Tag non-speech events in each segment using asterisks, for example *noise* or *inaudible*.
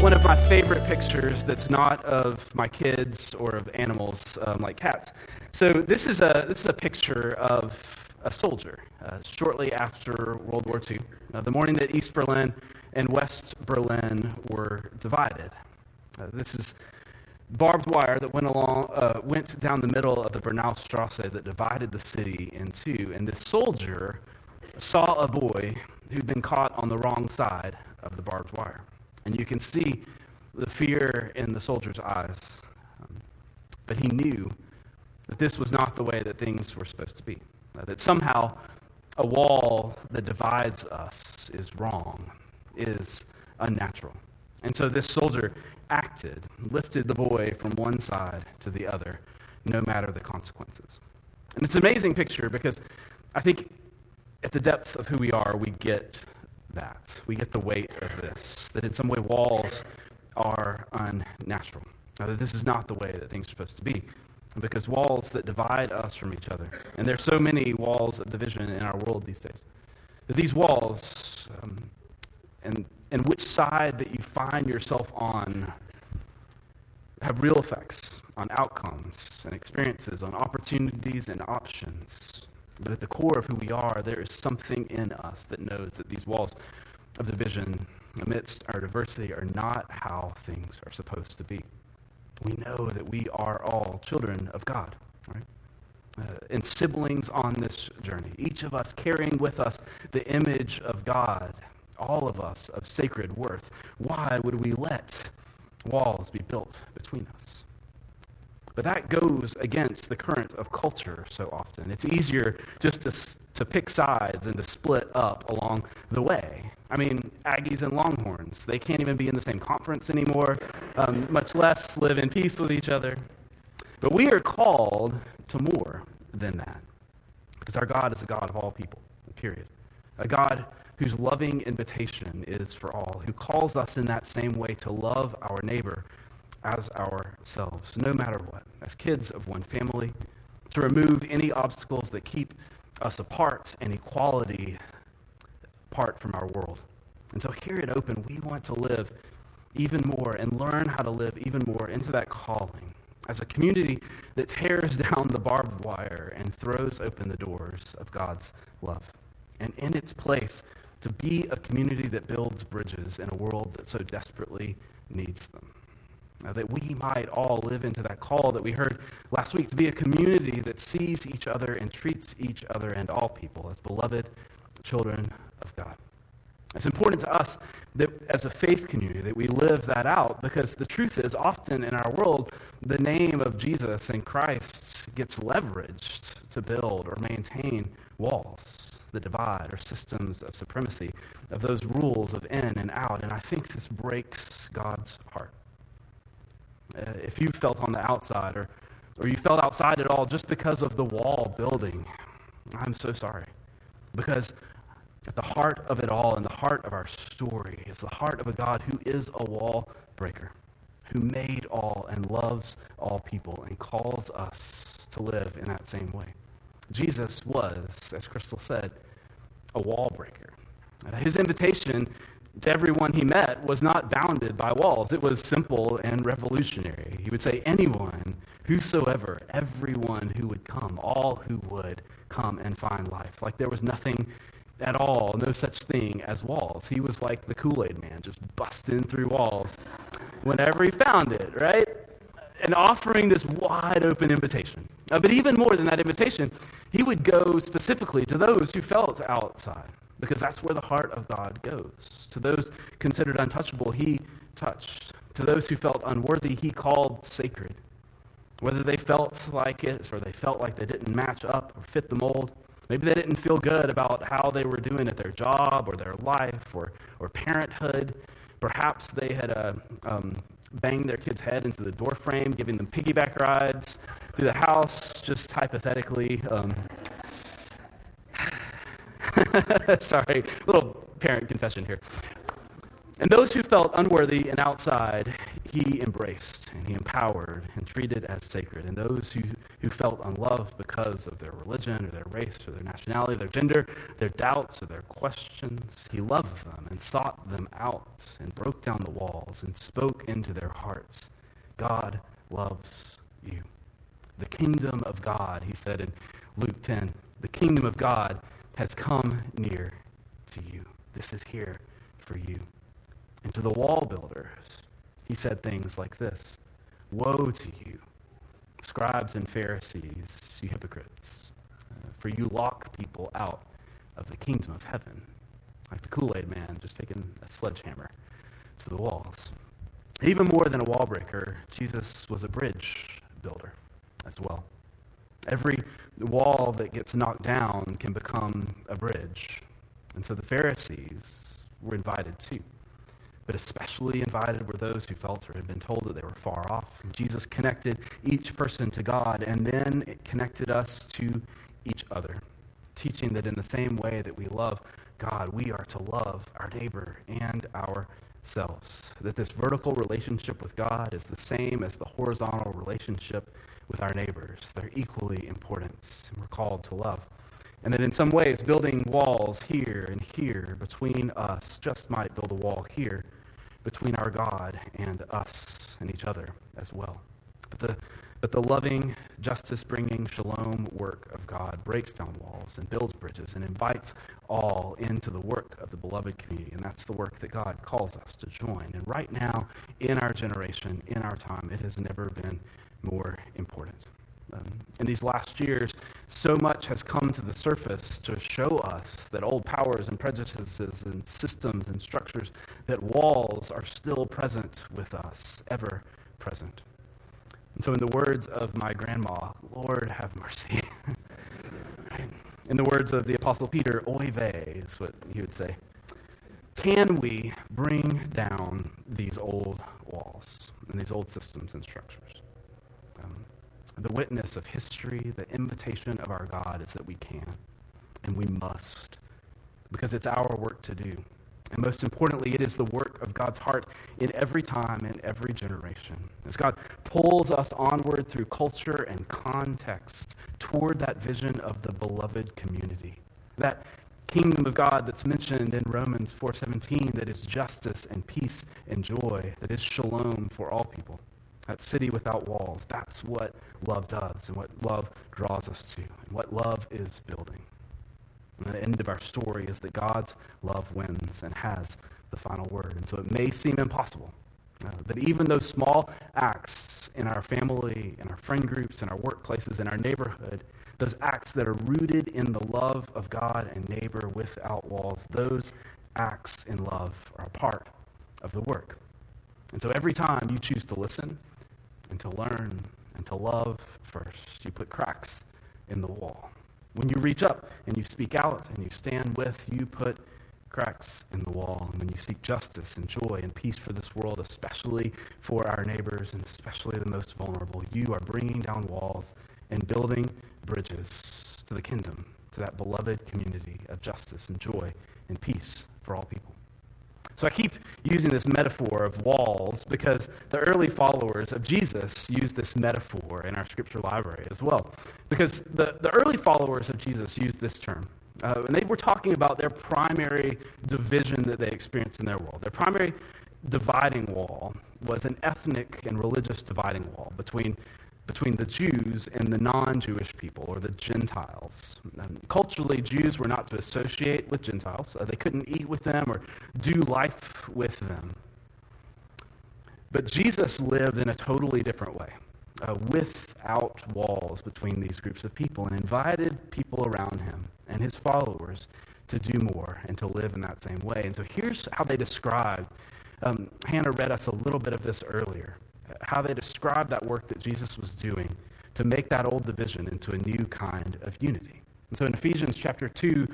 one of my favorite pictures that's not of my kids or of animals um, like cats. So this is a this is a picture of a soldier uh, shortly after World War II, uh, the morning that East Berlin and West Berlin were divided. Uh, this is barbed wire that went along uh, went down the middle of the Bernauer Strasse that divided the city in two, and this soldier saw a boy who'd been caught on the wrong side of the barbed wire. And you can see the fear in the soldier's eyes. Um, but he knew that this was not the way that things were supposed to be. Uh, that somehow a wall that divides us is wrong, is unnatural. And so this soldier acted, lifted the boy from one side to the other, no matter the consequences. And it's an amazing picture because I think at the depth of who we are, we get that. We get the weight of this. That in some way, walls are unnatural. That this is not the way that things are supposed to be. Because walls that divide us from each other, and there's so many walls of division in our world these days, that these walls, um, and, and which side that you find yourself on, have real effects on outcomes and experiences, on opportunities and options. But at the core of who we are, there is something in us that knows that these walls of division amidst our diversity are not how things are supposed to be. We know that we are all children of God, right? Uh, and siblings on this journey, each of us carrying with us the image of God, all of us of sacred worth. Why would we let walls be built between us? But that goes against the current of culture so often. It's easier just to, to pick sides and to split up along the way. I mean, Aggies and Longhorns, they can't even be in the same conference anymore, um, much less live in peace with each other. But we are called to more than that because our God is a God of all people, period. A God whose loving invitation is for all, who calls us in that same way to love our neighbor as ourselves, no matter what, as kids of one family, to remove any obstacles that keep us apart and equality apart from our world. And so here at Open, we want to live even more and learn how to live even more into that calling as a community that tears *laughs* down the barbed wire and throws open the doors of God's love. And in its place, to be a community that builds bridges in a world that so desperately needs them uh, that we might all live into that call that we heard last week to be a community that sees each other and treats each other and all people as beloved children of God. It's important to us that as a faith community that we live that out because the truth is often in our world the name of Jesus and Christ gets leveraged to build or maintain walls that divide or systems of supremacy of those rules of in and out and I think this breaks God's heart uh, if you felt on the outside or, or you felt outside at all just because of the wall building, I'm so sorry. Because at the heart of it all, in the heart of our story, is the heart of a God who is a wall breaker, who made all and loves all people and calls us to live in that same way. Jesus was, as Crystal said, a wall breaker. His invitation everyone he met was not bounded by walls. It was simple and revolutionary. He would say, Anyone, whosoever, everyone who would come, all who would come and find life. Like there was nothing at all, no such thing as walls. He was like the Kool Aid man, just busting through walls whenever he found it, right? And offering this wide open invitation. Uh, but even more than that invitation, he would go specifically to those who felt outside because that's where the heart of God goes. To those considered untouchable, he touched. To those who felt unworthy, he called sacred. Whether they felt like it or they felt like they didn't match up or fit the mold, maybe they didn't feel good about how they were doing at their job or their life or, or parenthood. Perhaps they had uh, um, banged their kid's head into the doorframe, giving them piggyback rides through the house, just hypothetically. Um, *laughs* Sorry, little parent confession here. And those who felt unworthy and outside, he embraced and he empowered and treated as sacred. And those who, who felt unloved because of their religion or their race or their nationality, their gender, their doubts or their questions, he loved them and sought them out and broke down the walls and spoke into their hearts. God loves you. The kingdom of God, he said in Luke 10, the kingdom of God has come near to you. This is here for you. And to the wall builders, he said things like this Woe to you, scribes and Pharisees, you hypocrites, uh, for you lock people out of the kingdom of heaven, like the Kool Aid man just taking a sledgehammer to the walls. Even more than a wall breaker, Jesus was a bridge builder as well. Every wall that gets knocked down can become a bridge. And so the Pharisees were invited too. But especially invited were those who felt or had been told that they were far off. Jesus connected each person to God, and then it connected us to each other, teaching that in the same way that we love God, we are to love our neighbor and ourselves. That this vertical relationship with God is the same as the horizontal relationship with our neighbors. They're equally important, and we're called to love. And that in some ways, building walls here and here between us just might build a wall here between our God and us and each other as well. But the, but the loving, justice bringing, shalom work of God breaks down walls and builds bridges and invites all into the work of the beloved community. And that's the work that God calls us to join. And right now, in our generation, in our time, it has never been more important. Um, in these last years, so much has come to the surface to show us that old powers and prejudices and systems and structures, that walls are still present with us, ever present. And so, in the words of my grandma, Lord have mercy. *laughs* In the words of the Apostle Peter, oy vey is what he would say. Can we bring down these old walls and these old systems and structures? The witness of history, the invitation of our God is that we can and we must because it's our work to do. And most importantly, it is the work of God's heart in every time and every generation. As God pulls us onward through culture and context toward that vision of the beloved community. That kingdom of God that's mentioned in Romans 4:17 that is justice and peace and joy, that is shalom for all people that city without walls. That's what love does and what love draws us to and what love is building. And the end of our story is that God's love wins and has the final word. And so it may seem impossible. Uh, but even those small acts in our family, in our friend groups, in our workplaces, in our neighborhood, those acts that are rooted in the love of God and neighbor without walls, those acts in love are a part of the work. And so every time you choose to listen, and to learn and to love first. You put cracks in the wall. When you reach up and you speak out and you stand with, you put cracks in the wall. And when you seek justice and joy and peace for this world, especially for our neighbors and especially the most vulnerable, you are bringing down walls and building bridges to the kingdom, to that beloved community of justice and joy and peace for all people. So I keep using this metaphor of walls because the early followers of Jesus used this metaphor in our scripture library as well. Because the, the early followers of Jesus used this term. Uh, and they were talking about their primary division that they experienced in their world. Their primary dividing wall was an ethnic and religious dividing wall between between the Jews and the non Jewish people or the Gentiles. Culturally, Jews were not to associate with Gentiles, uh, they couldn't eat with them or do life with them. But Jesus lived in a totally different way, uh, without walls between these groups of people, and invited people around him and his followers to do more and to live in that same way. And so here's how they describe. Um, Hannah read us a little bit of this earlier how they describe that work that Jesus was doing to make that old division into a new kind of unity. And so in Ephesians chapter 2,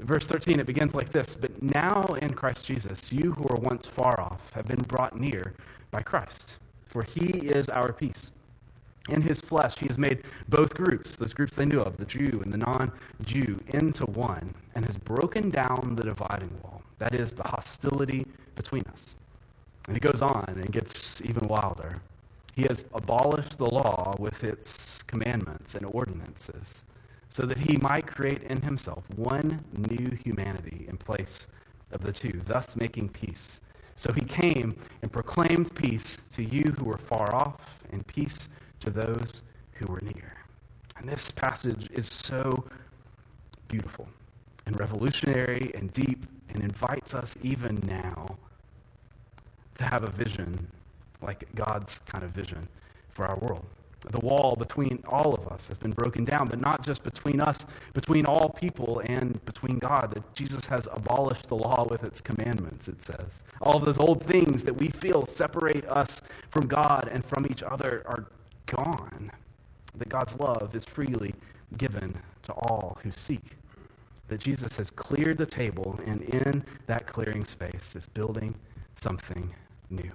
verse 13, it begins like this But now in Christ Jesus, you who were once far off have been brought near by Christ, for he is our peace. In his flesh, he has made both groups, those groups they knew of, the Jew and the non Jew, into one, and has broken down the dividing wall. That is, the hostility between us And he goes on and gets even wilder. He has abolished the law with its commandments and ordinances so that he might create in himself one new humanity in place of the two, thus making peace. So he came and proclaimed peace to you who were far off and peace to those who were near. And this passage is so beautiful and revolutionary and deep and invites us even now to have a vision like God's kind of vision for our world. The wall between all of us has been broken down, but not just between us, between all people and between God. That Jesus has abolished the law with its commandments, it says. All of those old things that we feel separate us from God and from each other are gone. That God's love is freely given to all who seek. That Jesus has cleared the table, and in that clearing space is building something new.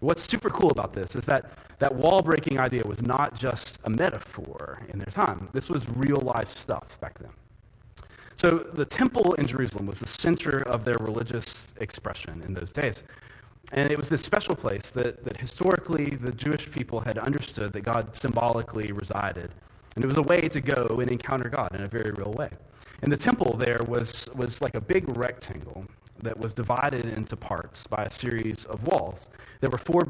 What's super cool about this is that that wall breaking idea was not just a metaphor in their time. This was real life stuff back then. So the temple in Jerusalem was the center of their religious expression in those days. And it was this special place that, that historically the Jewish people had understood that God symbolically resided. And it was a way to go and encounter God in a very real way. And the temple there was, was like a big rectangle that was divided into parts by a series of walls. There were four,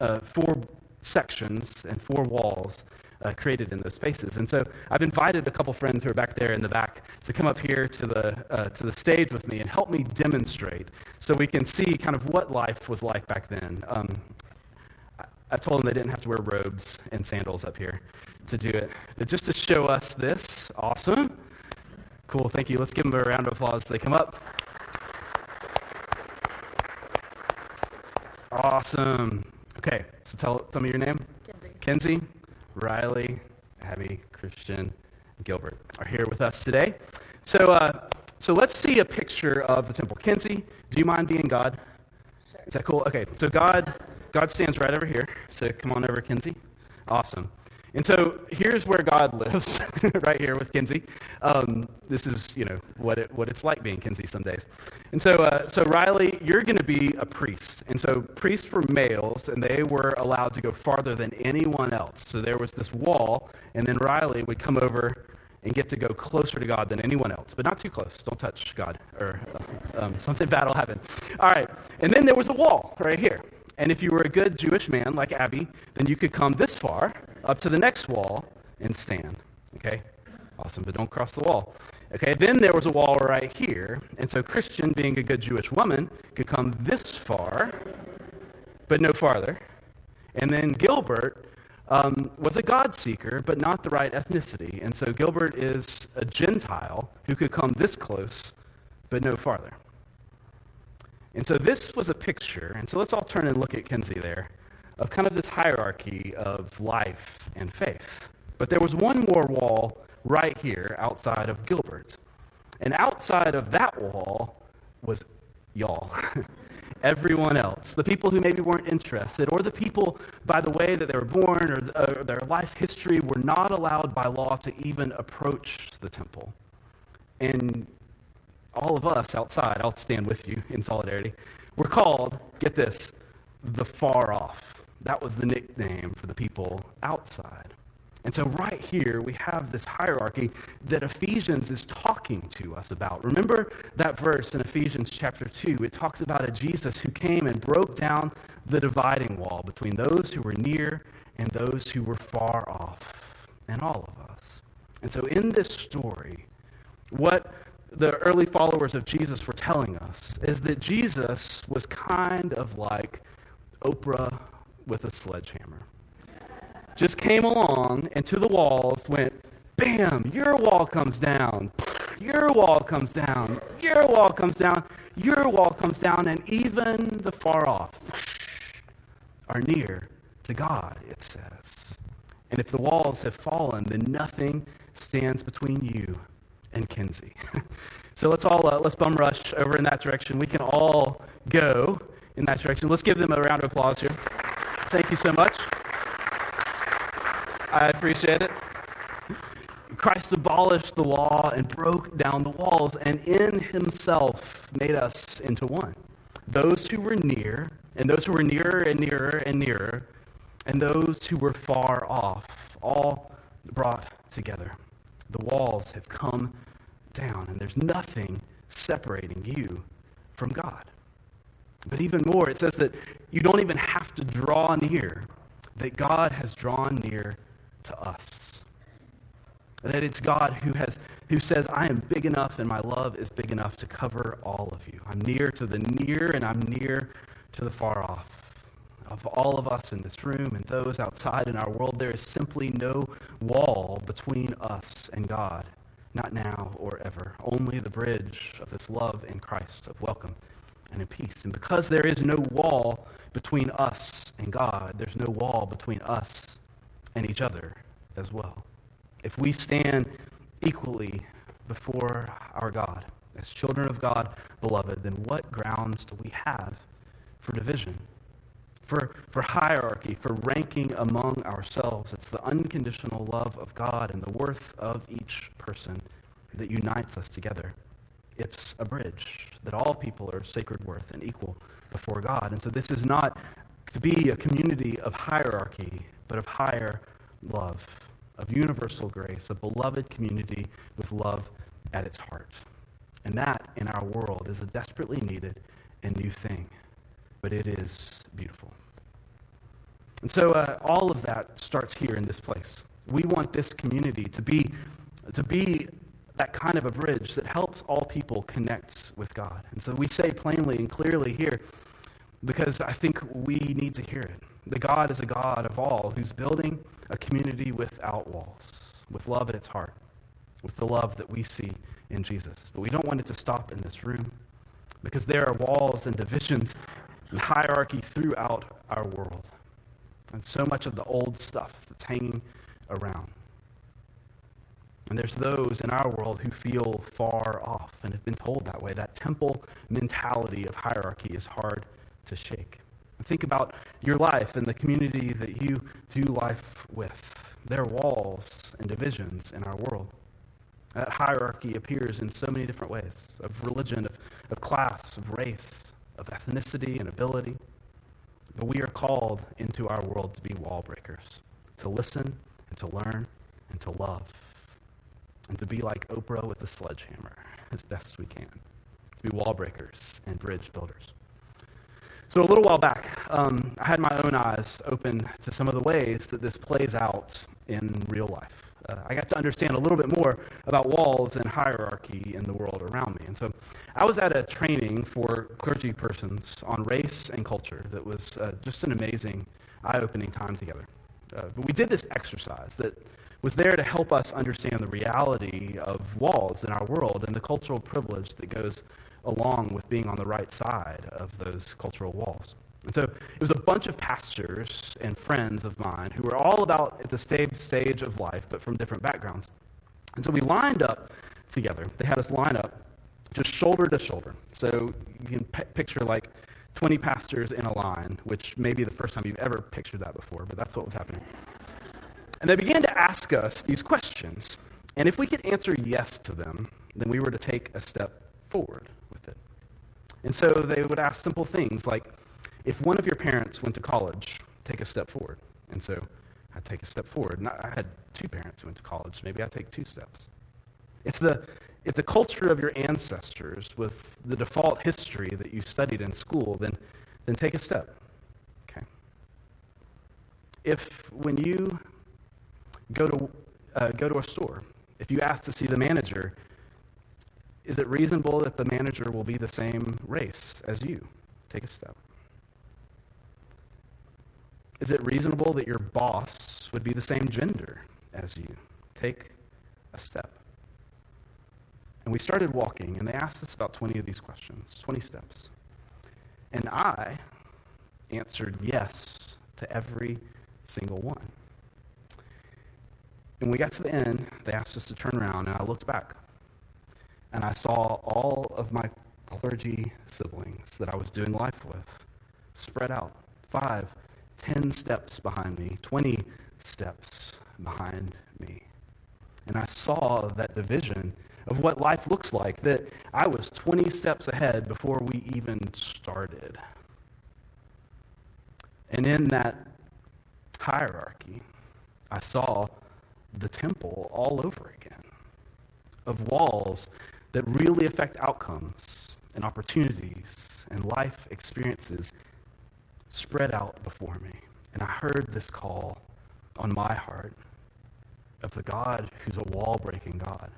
uh, four sections and four walls uh, created in those spaces. And so I've invited a couple friends who are back there in the back to come up here to the, uh, to the stage with me and help me demonstrate so we can see kind of what life was like back then. Um, I, told them they didn't have to wear robes and sandals up here to do it, but just to show us this. Awesome. Cool, thank you. Let's give them a round of applause as they come up. Awesome. Okay, so tell, tell me your name. Kenzie. Kenzie, Riley, Abby, Christian, Gilbert are here with us today. So, uh, so let's see a picture of the temple. Kenzie, do you mind being God? Sure. Is that cool? Okay, so God, God stands right over here. So come on over, Kenzie. Awesome. And so here's where God lives, *laughs* right here with Kenzie. Um, this is, you know, what, it, what it's like being Kenzie some days. And so, uh, so Riley, you're going to be a priest. And so priests were males, and they were allowed to go farther than anyone else. So there was this wall, and then Riley would come over and get to go closer to God than anyone else, but not too close. Don't touch God, or uh, um, something *laughs* bad will happen. All right. And then there was a wall right here. And if you were a good Jewish man like Abby, then you could come this far up to the next wall and stand. Okay? Awesome, but don't cross the wall. Okay, then there was a wall right here. And so Christian, being a good Jewish woman, could come this far, but no farther. And then Gilbert um, was a God seeker, but not the right ethnicity. And so Gilbert is a Gentile who could come this close, but no farther. And so this was a picture, and so let's all turn and look at Kenzie there, of kind of this hierarchy of life and faith. But there was one more wall right here outside of Gilbert. And outside of that wall was y'all. *laughs* Everyone else. The people who maybe weren't interested, or the people by the way that they were born or, or their life history, were not allowed by law to even approach the temple. And all of us outside, I'll stand with you in solidarity, we're called, get this, the far off. That was the nickname for the people outside. And so, right here, we have this hierarchy that Ephesians is talking to us about. Remember that verse in Ephesians chapter 2? It talks about a Jesus who came and broke down the dividing wall between those who were near and those who were far off, and all of us. And so, in this story, what the early followers of Jesus were telling us is that Jesus was kind of like Oprah with a sledgehammer. Just came along and to the walls went, bam, your wall comes down, your wall comes down, your wall comes down, your wall comes down, and even the far off are near to God, it says. And if the walls have fallen, then nothing stands between you and Kenzie. *laughs* so let's all uh, let's bum rush over in that direction. We can all go in that direction. Let's give them a round of applause here. Thank you so much. I appreciate it. Christ abolished the law and broke down the walls, and in himself made us into one. Those who were near and those who were nearer and nearer and nearer, and those who were far off, all brought together. The walls have come down, and there's nothing separating you from God. But even more, it says that you don't even have to draw near, that God has drawn near to us. That it's God who, has, who says, I am big enough and my love is big enough to cover all of you. I'm near to the near and I'm near to the far off. Of all of us in this room and those outside in our world, there is simply no wall between us and God, not now or ever. Only the bridge of this love in Christ, of welcome and in peace. And because there is no wall between us and God, there's no wall between us and each other as well. If we stand equally before our God, as children of God, beloved, then what grounds do we have for division? For, for hierarchy, for ranking among ourselves. It's the unconditional love of God and the worth of each person that unites us together. It's a bridge that all people are sacred worth and equal before God. And so this is not to be a community of hierarchy, but of higher love, of universal grace, a beloved community with love at its heart. And that, in our world, is a desperately needed and new thing, but it is beautiful. And so uh, all of that starts here in this place. We want this community to be, to be that kind of a bridge that helps all people connect with God. And so we say plainly and clearly here, because I think we need to hear it. that God is a God of all who's building a community without walls, with love at its heart, with the love that we see in Jesus. But we don't want it to stop in this room because there are walls and divisions and hierarchy throughout our world. And so much of the old stuff that's hanging around. And there's those in our world who feel far off and have been told that way. That temple mentality of hierarchy is hard to shake. Think about your life and the community that you do life with. There are walls and divisions in our world. That hierarchy appears in so many different ways of religion, of, of class, of race, of ethnicity and ability. But we are called into our world to be wall breakers, to listen and to learn and to love and to be like Oprah with a sledgehammer as best we can, to be wall breakers and bridge builders. So, a little while back, um, I had my own eyes open to some of the ways that this plays out in real life. Uh, I got to understand a little bit more about walls and hierarchy in the world around me. And so I was at a training for clergy persons on race and culture that was uh, just an amazing, eye opening time together. Uh, but we did this exercise that was there to help us understand the reality of walls in our world and the cultural privilege that goes along with being on the right side of those cultural walls. And so it was a bunch of pastors and friends of mine who were all about at the same stage of life, but from different backgrounds. And so we lined up together. They had us line up just shoulder to shoulder. So you can p- picture like 20 pastors in a line, which may be the first time you've ever pictured that before, but that's what was happening. And they began to ask us these questions. And if we could answer yes to them, then we were to take a step forward with it. And so they would ask simple things like, if one of your parents went to college, take a step forward. And so I'd take a step forward. And I had two parents who went to college. Maybe I'd take two steps. If the, if the culture of your ancestors was the default history that you studied in school, then, then take a step. Okay? If when you go to, uh, go to a store. If you ask to see the manager, is it reasonable that the manager will be the same race as you? Take a step. Is it reasonable that your boss would be the same gender as you? Take a step. And we started walking, and they asked us about 20 of these questions 20 steps. And I answered yes to every single one. And we got to the end, they asked us to turn around, and I looked back. And I saw all of my clergy siblings that I was doing life with spread out five, ten steps behind me, 20 steps behind me. And I saw that division of what life looks like, that I was 20 steps ahead before we even started. And in that hierarchy, I saw the temple all over again of walls that really affect outcomes and opportunities and life experiences spread out before me. And I heard this call on my heart of the God who's a wall breaking God,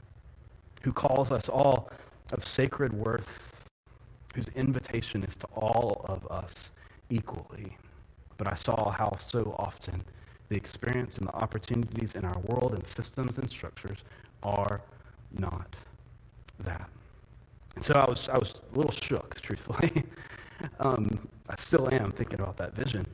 who calls us all of sacred worth, whose invitation is to all of us equally. But I saw how so often the experience and the opportunities in our world and systems and structures are not that. And so I was, I was a little shook, *laughs* truthfully. *laughs* um, I still am thinking about that vision.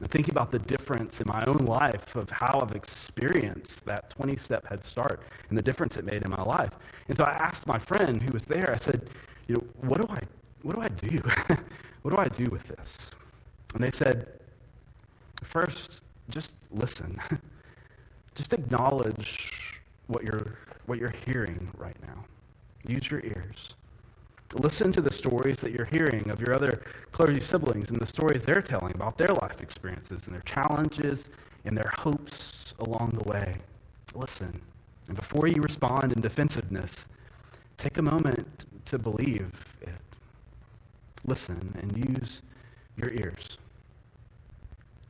And thinking about the difference in my own life of how I've experienced that 20 step head start and the difference it made in my life. And so I asked my friend who was there, I said, you know, what do I, what do I do? *laughs* what do I do with this? And they said, first, just listen. *laughs* just acknowledge what you're, what you're hearing right now. Use your ears. Listen to the stories that you're hearing of your other clergy siblings and the stories they're telling about their life experiences and their challenges and their hopes along the way. Listen. And before you respond in defensiveness, take a moment to believe it. Listen and use your ears.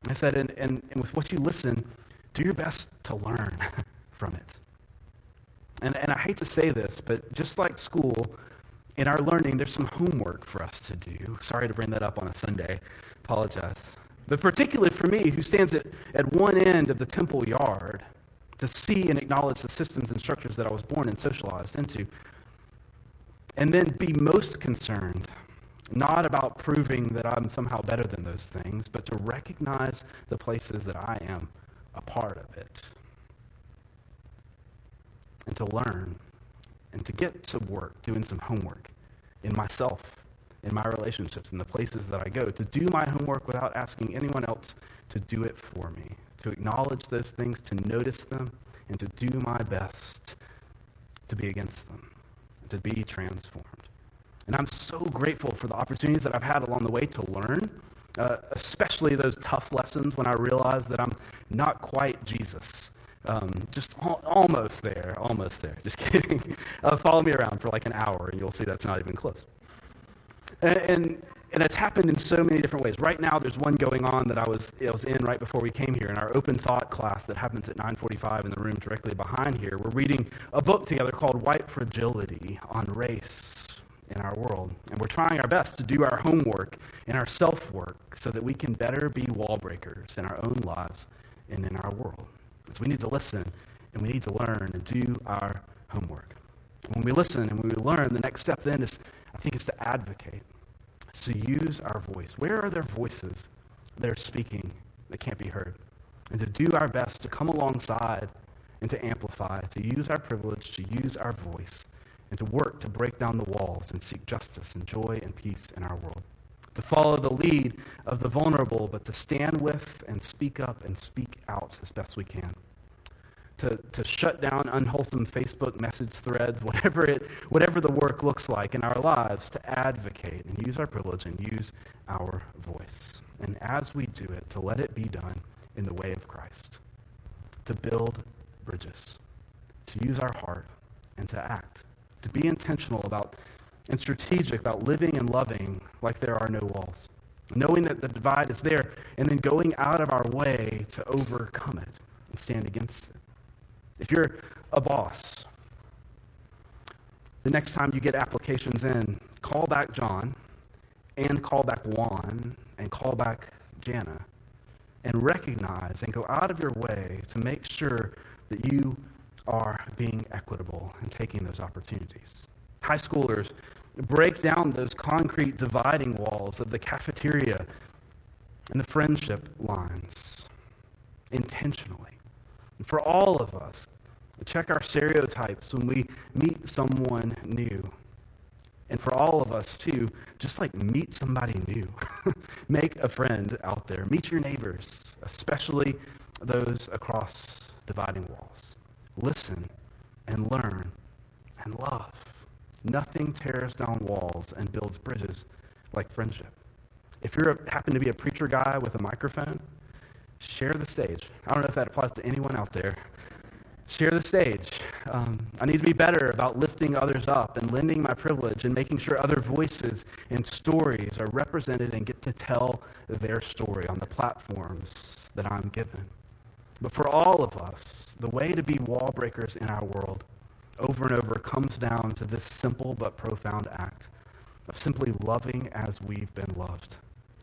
I said, and, and, and with what you listen, do your best to learn *laughs* from it. And, and I hate to say this, but just like school, in our learning, there's some homework for us to do. Sorry to bring that up on a Sunday. Apologize. But particularly for me, who stands at, at one end of the temple yard, to see and acknowledge the systems and structures that I was born and socialized into, and then be most concerned not about proving that I'm somehow better than those things, but to recognize the places that I am a part of it. And to learn and to get to work doing some homework in myself, in my relationships, in the places that I go, to do my homework without asking anyone else to do it for me, to acknowledge those things, to notice them, and to do my best to be against them, to be transformed. And I'm so grateful for the opportunities that I've had along the way to learn, uh, especially those tough lessons when I realized that I'm not quite Jesus. Um, just al- almost there, almost there. *laughs* Just kidding. Uh, follow me around for like an hour, and you'll see that's not even close. And, and, and it's happened in so many different ways. Right now, there's one going on that I was, I was in right before we came here in our open thought class that happens at 9:45 in the room directly behind here. We're reading a book together called White Fragility on race in our world. And we're trying our best to do our homework and our self work so that we can better be wall breakers in our own lives and in our world. So we need to listen and we need to learn and do our homework. When we listen and when we learn, the next step then is, I think, is to advocate. To use our voice. Where are there voices that are speaking that can't be heard? And to do our best to come alongside and to amplify, to use our privilege, to use our voice, and to work to break down the walls and seek justice and joy and peace in our world. To follow the lead of the vulnerable, but to stand with and speak up and speak out as best we can. To, to shut down unwholesome Facebook message threads, *laughs* whatever, it, whatever the work looks like in our lives, to advocate and use our privilege and use our voice. And as we do it, to let it be done in the way of Christ. To build bridges, to use our heart, and to act to be intentional about and strategic about living and loving like there are no walls. Knowing that the divide is there, and then going out of our way to overcome it and stand against it. If you're a boss, the next time you get applications in, call back John and call back Juan and call back Jana and recognize and go out of your way to make sure that you are being equitable and taking those opportunities. High schoolers break down those concrete dividing walls of the cafeteria and the friendship lines intentionally. And for all of us, check our stereotypes when we meet someone new. And for all of us, too, just like meet somebody new. *laughs* Make a friend out there. Meet your neighbors, especially those across dividing walls listen and learn and love. Nothing tears down walls and builds bridges like friendship. If you happen to be a preacher guy with a microphone, share the stage. I don't know if that applies to anyone out there. Share the stage. Um, I need to be better about lifting others up and lending my privilege and making sure other voices and stories are represented and get to tell their story on the platforms that I'm given. But for all of us, the way to be wall breakers in our world over and over comes down to this simple but profound act of simply loving as we've been loved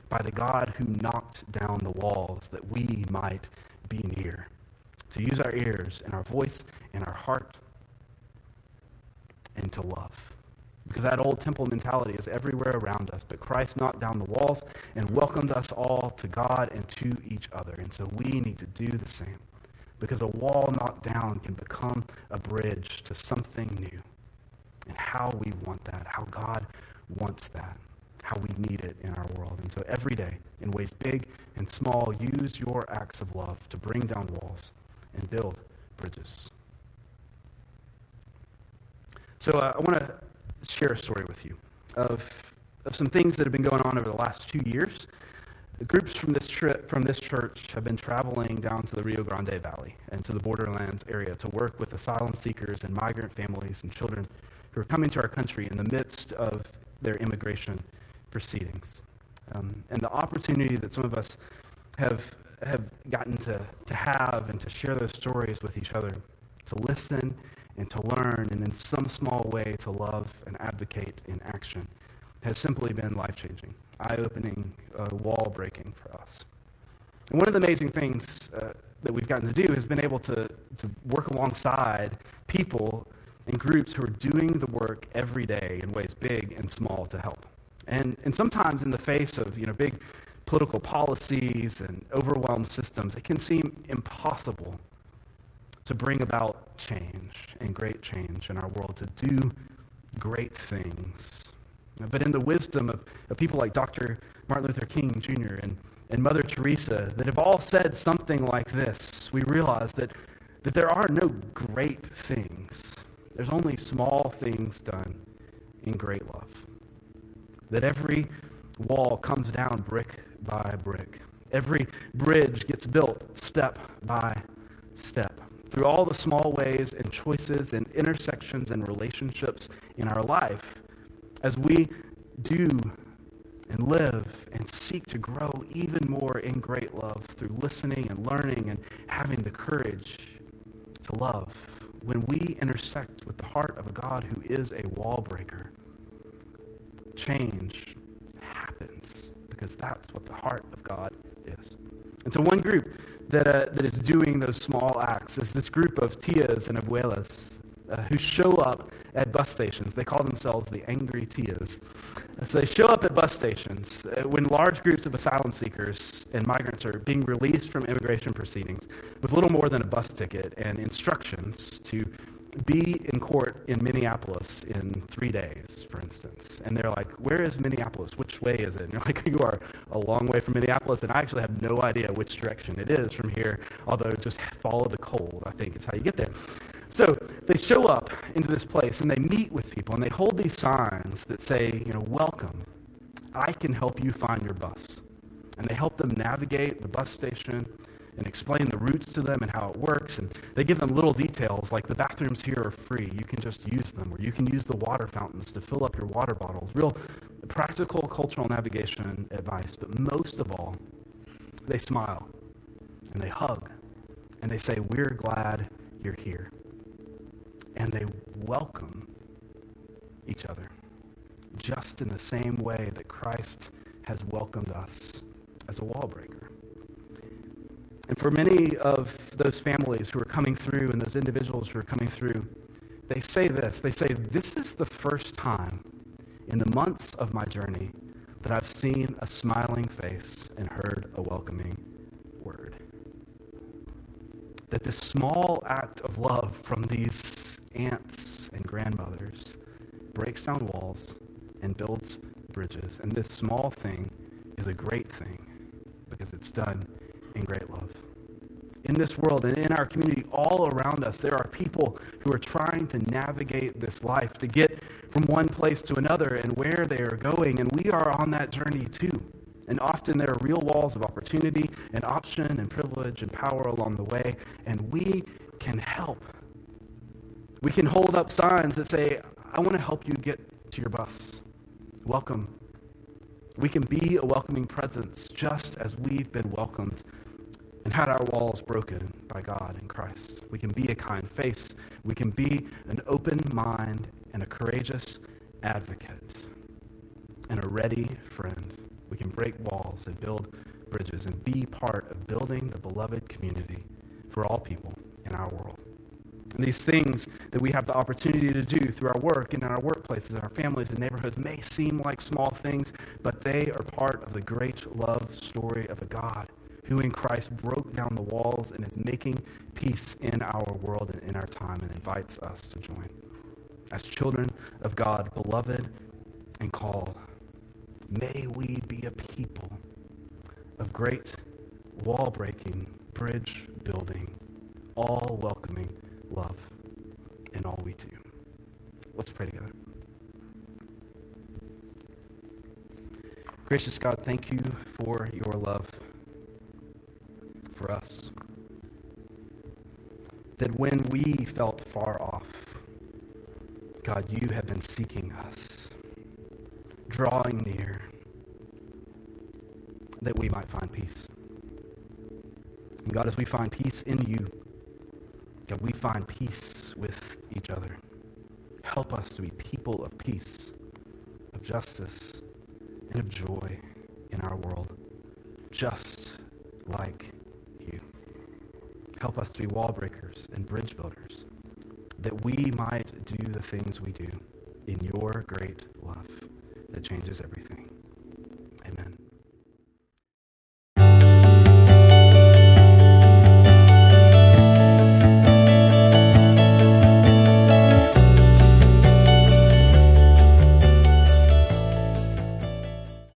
by the God who knocked down the walls that we might be near. To use our ears and our voice and our heart and to love. Because that old temple mentality is everywhere around us. But Christ knocked down the walls and welcomed us all to God and to each other. And so we need to do the same. Because a wall knocked down can become a bridge to something new. And how we want that, how God wants that, how we need it in our world. And so every day, in ways big and small, use your acts of love to bring down walls and build bridges. So uh, I want to share a story with you of, of some things that have been going on over the last two years. The groups from this trip from this church have been traveling down to the Rio Grande Valley and to the borderlands area to work with asylum seekers and migrant families and children who are coming to our country in the midst of their immigration proceedings. Um, and the opportunity that some of us have have gotten to, to have and to share those stories with each other, to listen and to learn, and in some small way to love and advocate in action, has simply been life changing, eye opening, uh, wall breaking for us. And one of the amazing things uh, that we've gotten to do has been able to, to work alongside people and groups who are doing the work every day in ways big and small to help. And, and sometimes in the face of you know, big political policies and overwhelmed systems, it can seem impossible to bring about change and great change in our world, to do great things. But in the wisdom of, of people like Dr. Martin Luther King Jr. and, and Mother Teresa that have all said something like this, we realize that, that there are no great things. There's only small things done in great love. That every wall comes down brick by brick. Every bridge gets built step by step through all the small ways and choices and intersections and relationships in our life as we do and live and seek to grow even more in great love through listening and learning and having the courage to love. When we intersect with the heart of a God who is a wall breaker, change happens because that's what the heart of God is. And so, one group that, uh, that is doing those small acts is this group of tias and abuelas uh, who show up at bus stations. They call themselves the angry tias. So they show up at bus stations uh, when large groups of asylum seekers and migrants are being released from immigration proceedings with little more than a bus ticket and instructions to be in court in Minneapolis in three days, for instance. And they're like, Where is Minneapolis? Which way is it? And you're like, You are a long way from Minneapolis, and I actually have no idea which direction it is from here, although just follow the cold, I think is how you get there. So they show up into this place and they meet with people and they hold these signs that say, you know, welcome. I can help you find your bus. And they help them navigate the bus station and explain the routes to them and how it works. And they give them little details like the bathrooms here are free. You can just use them, or you can use the water fountains to fill up your water bottles. Real practical cultural navigation advice. But most of all, they smile and they hug and they say, We're glad you're here. And they welcome each other just in the same way that Christ has welcomed us as a wall breaker. And for many of those families who are coming through and those individuals who are coming through, they say this. They say, This is the first time in the months of my journey that I've seen a smiling face and heard a welcoming word. That this small act of love from these aunts and grandmothers breaks down walls and builds bridges. And this small thing is a great thing because it's done in great love. In this world and in our community, all around us, there are people who are trying to navigate this life, to get from one place to another and where they are going. And we are on that journey too. And often there are real walls of opportunity and option and privilege and power along the way, and we can help. We can hold up signs that say, I want to help you get to your bus. Welcome. We can be a welcoming presence just as we've been welcomed and had our walls broken by God in Christ. We can be a kind face. We can be an open mind and a courageous advocate and a ready friend. We can break walls and build bridges and be part of building the beloved community for all people in our world. And these things that we have the opportunity to do through our work and in our workplaces, our families and neighborhoods may seem like small things, but they are part of the great love story of a God who in Christ broke down the walls and is making peace in our world and in our time and invites us to join. As children of God, beloved and called, may we be a people of great wall breaking, bridge building, all welcoming love in all we do. Let's pray together. Gracious God, thank you for your love for us. That when we felt far off, God, you have been seeking us, drawing near, that we might find peace. And God, as we find peace in you, God, we find peace with each other. Help us to be people of peace, of justice, and of joy in our world, just like you. Help us to be wall breakers and bridge builders, that we might do the things we do in your great love that changes everything.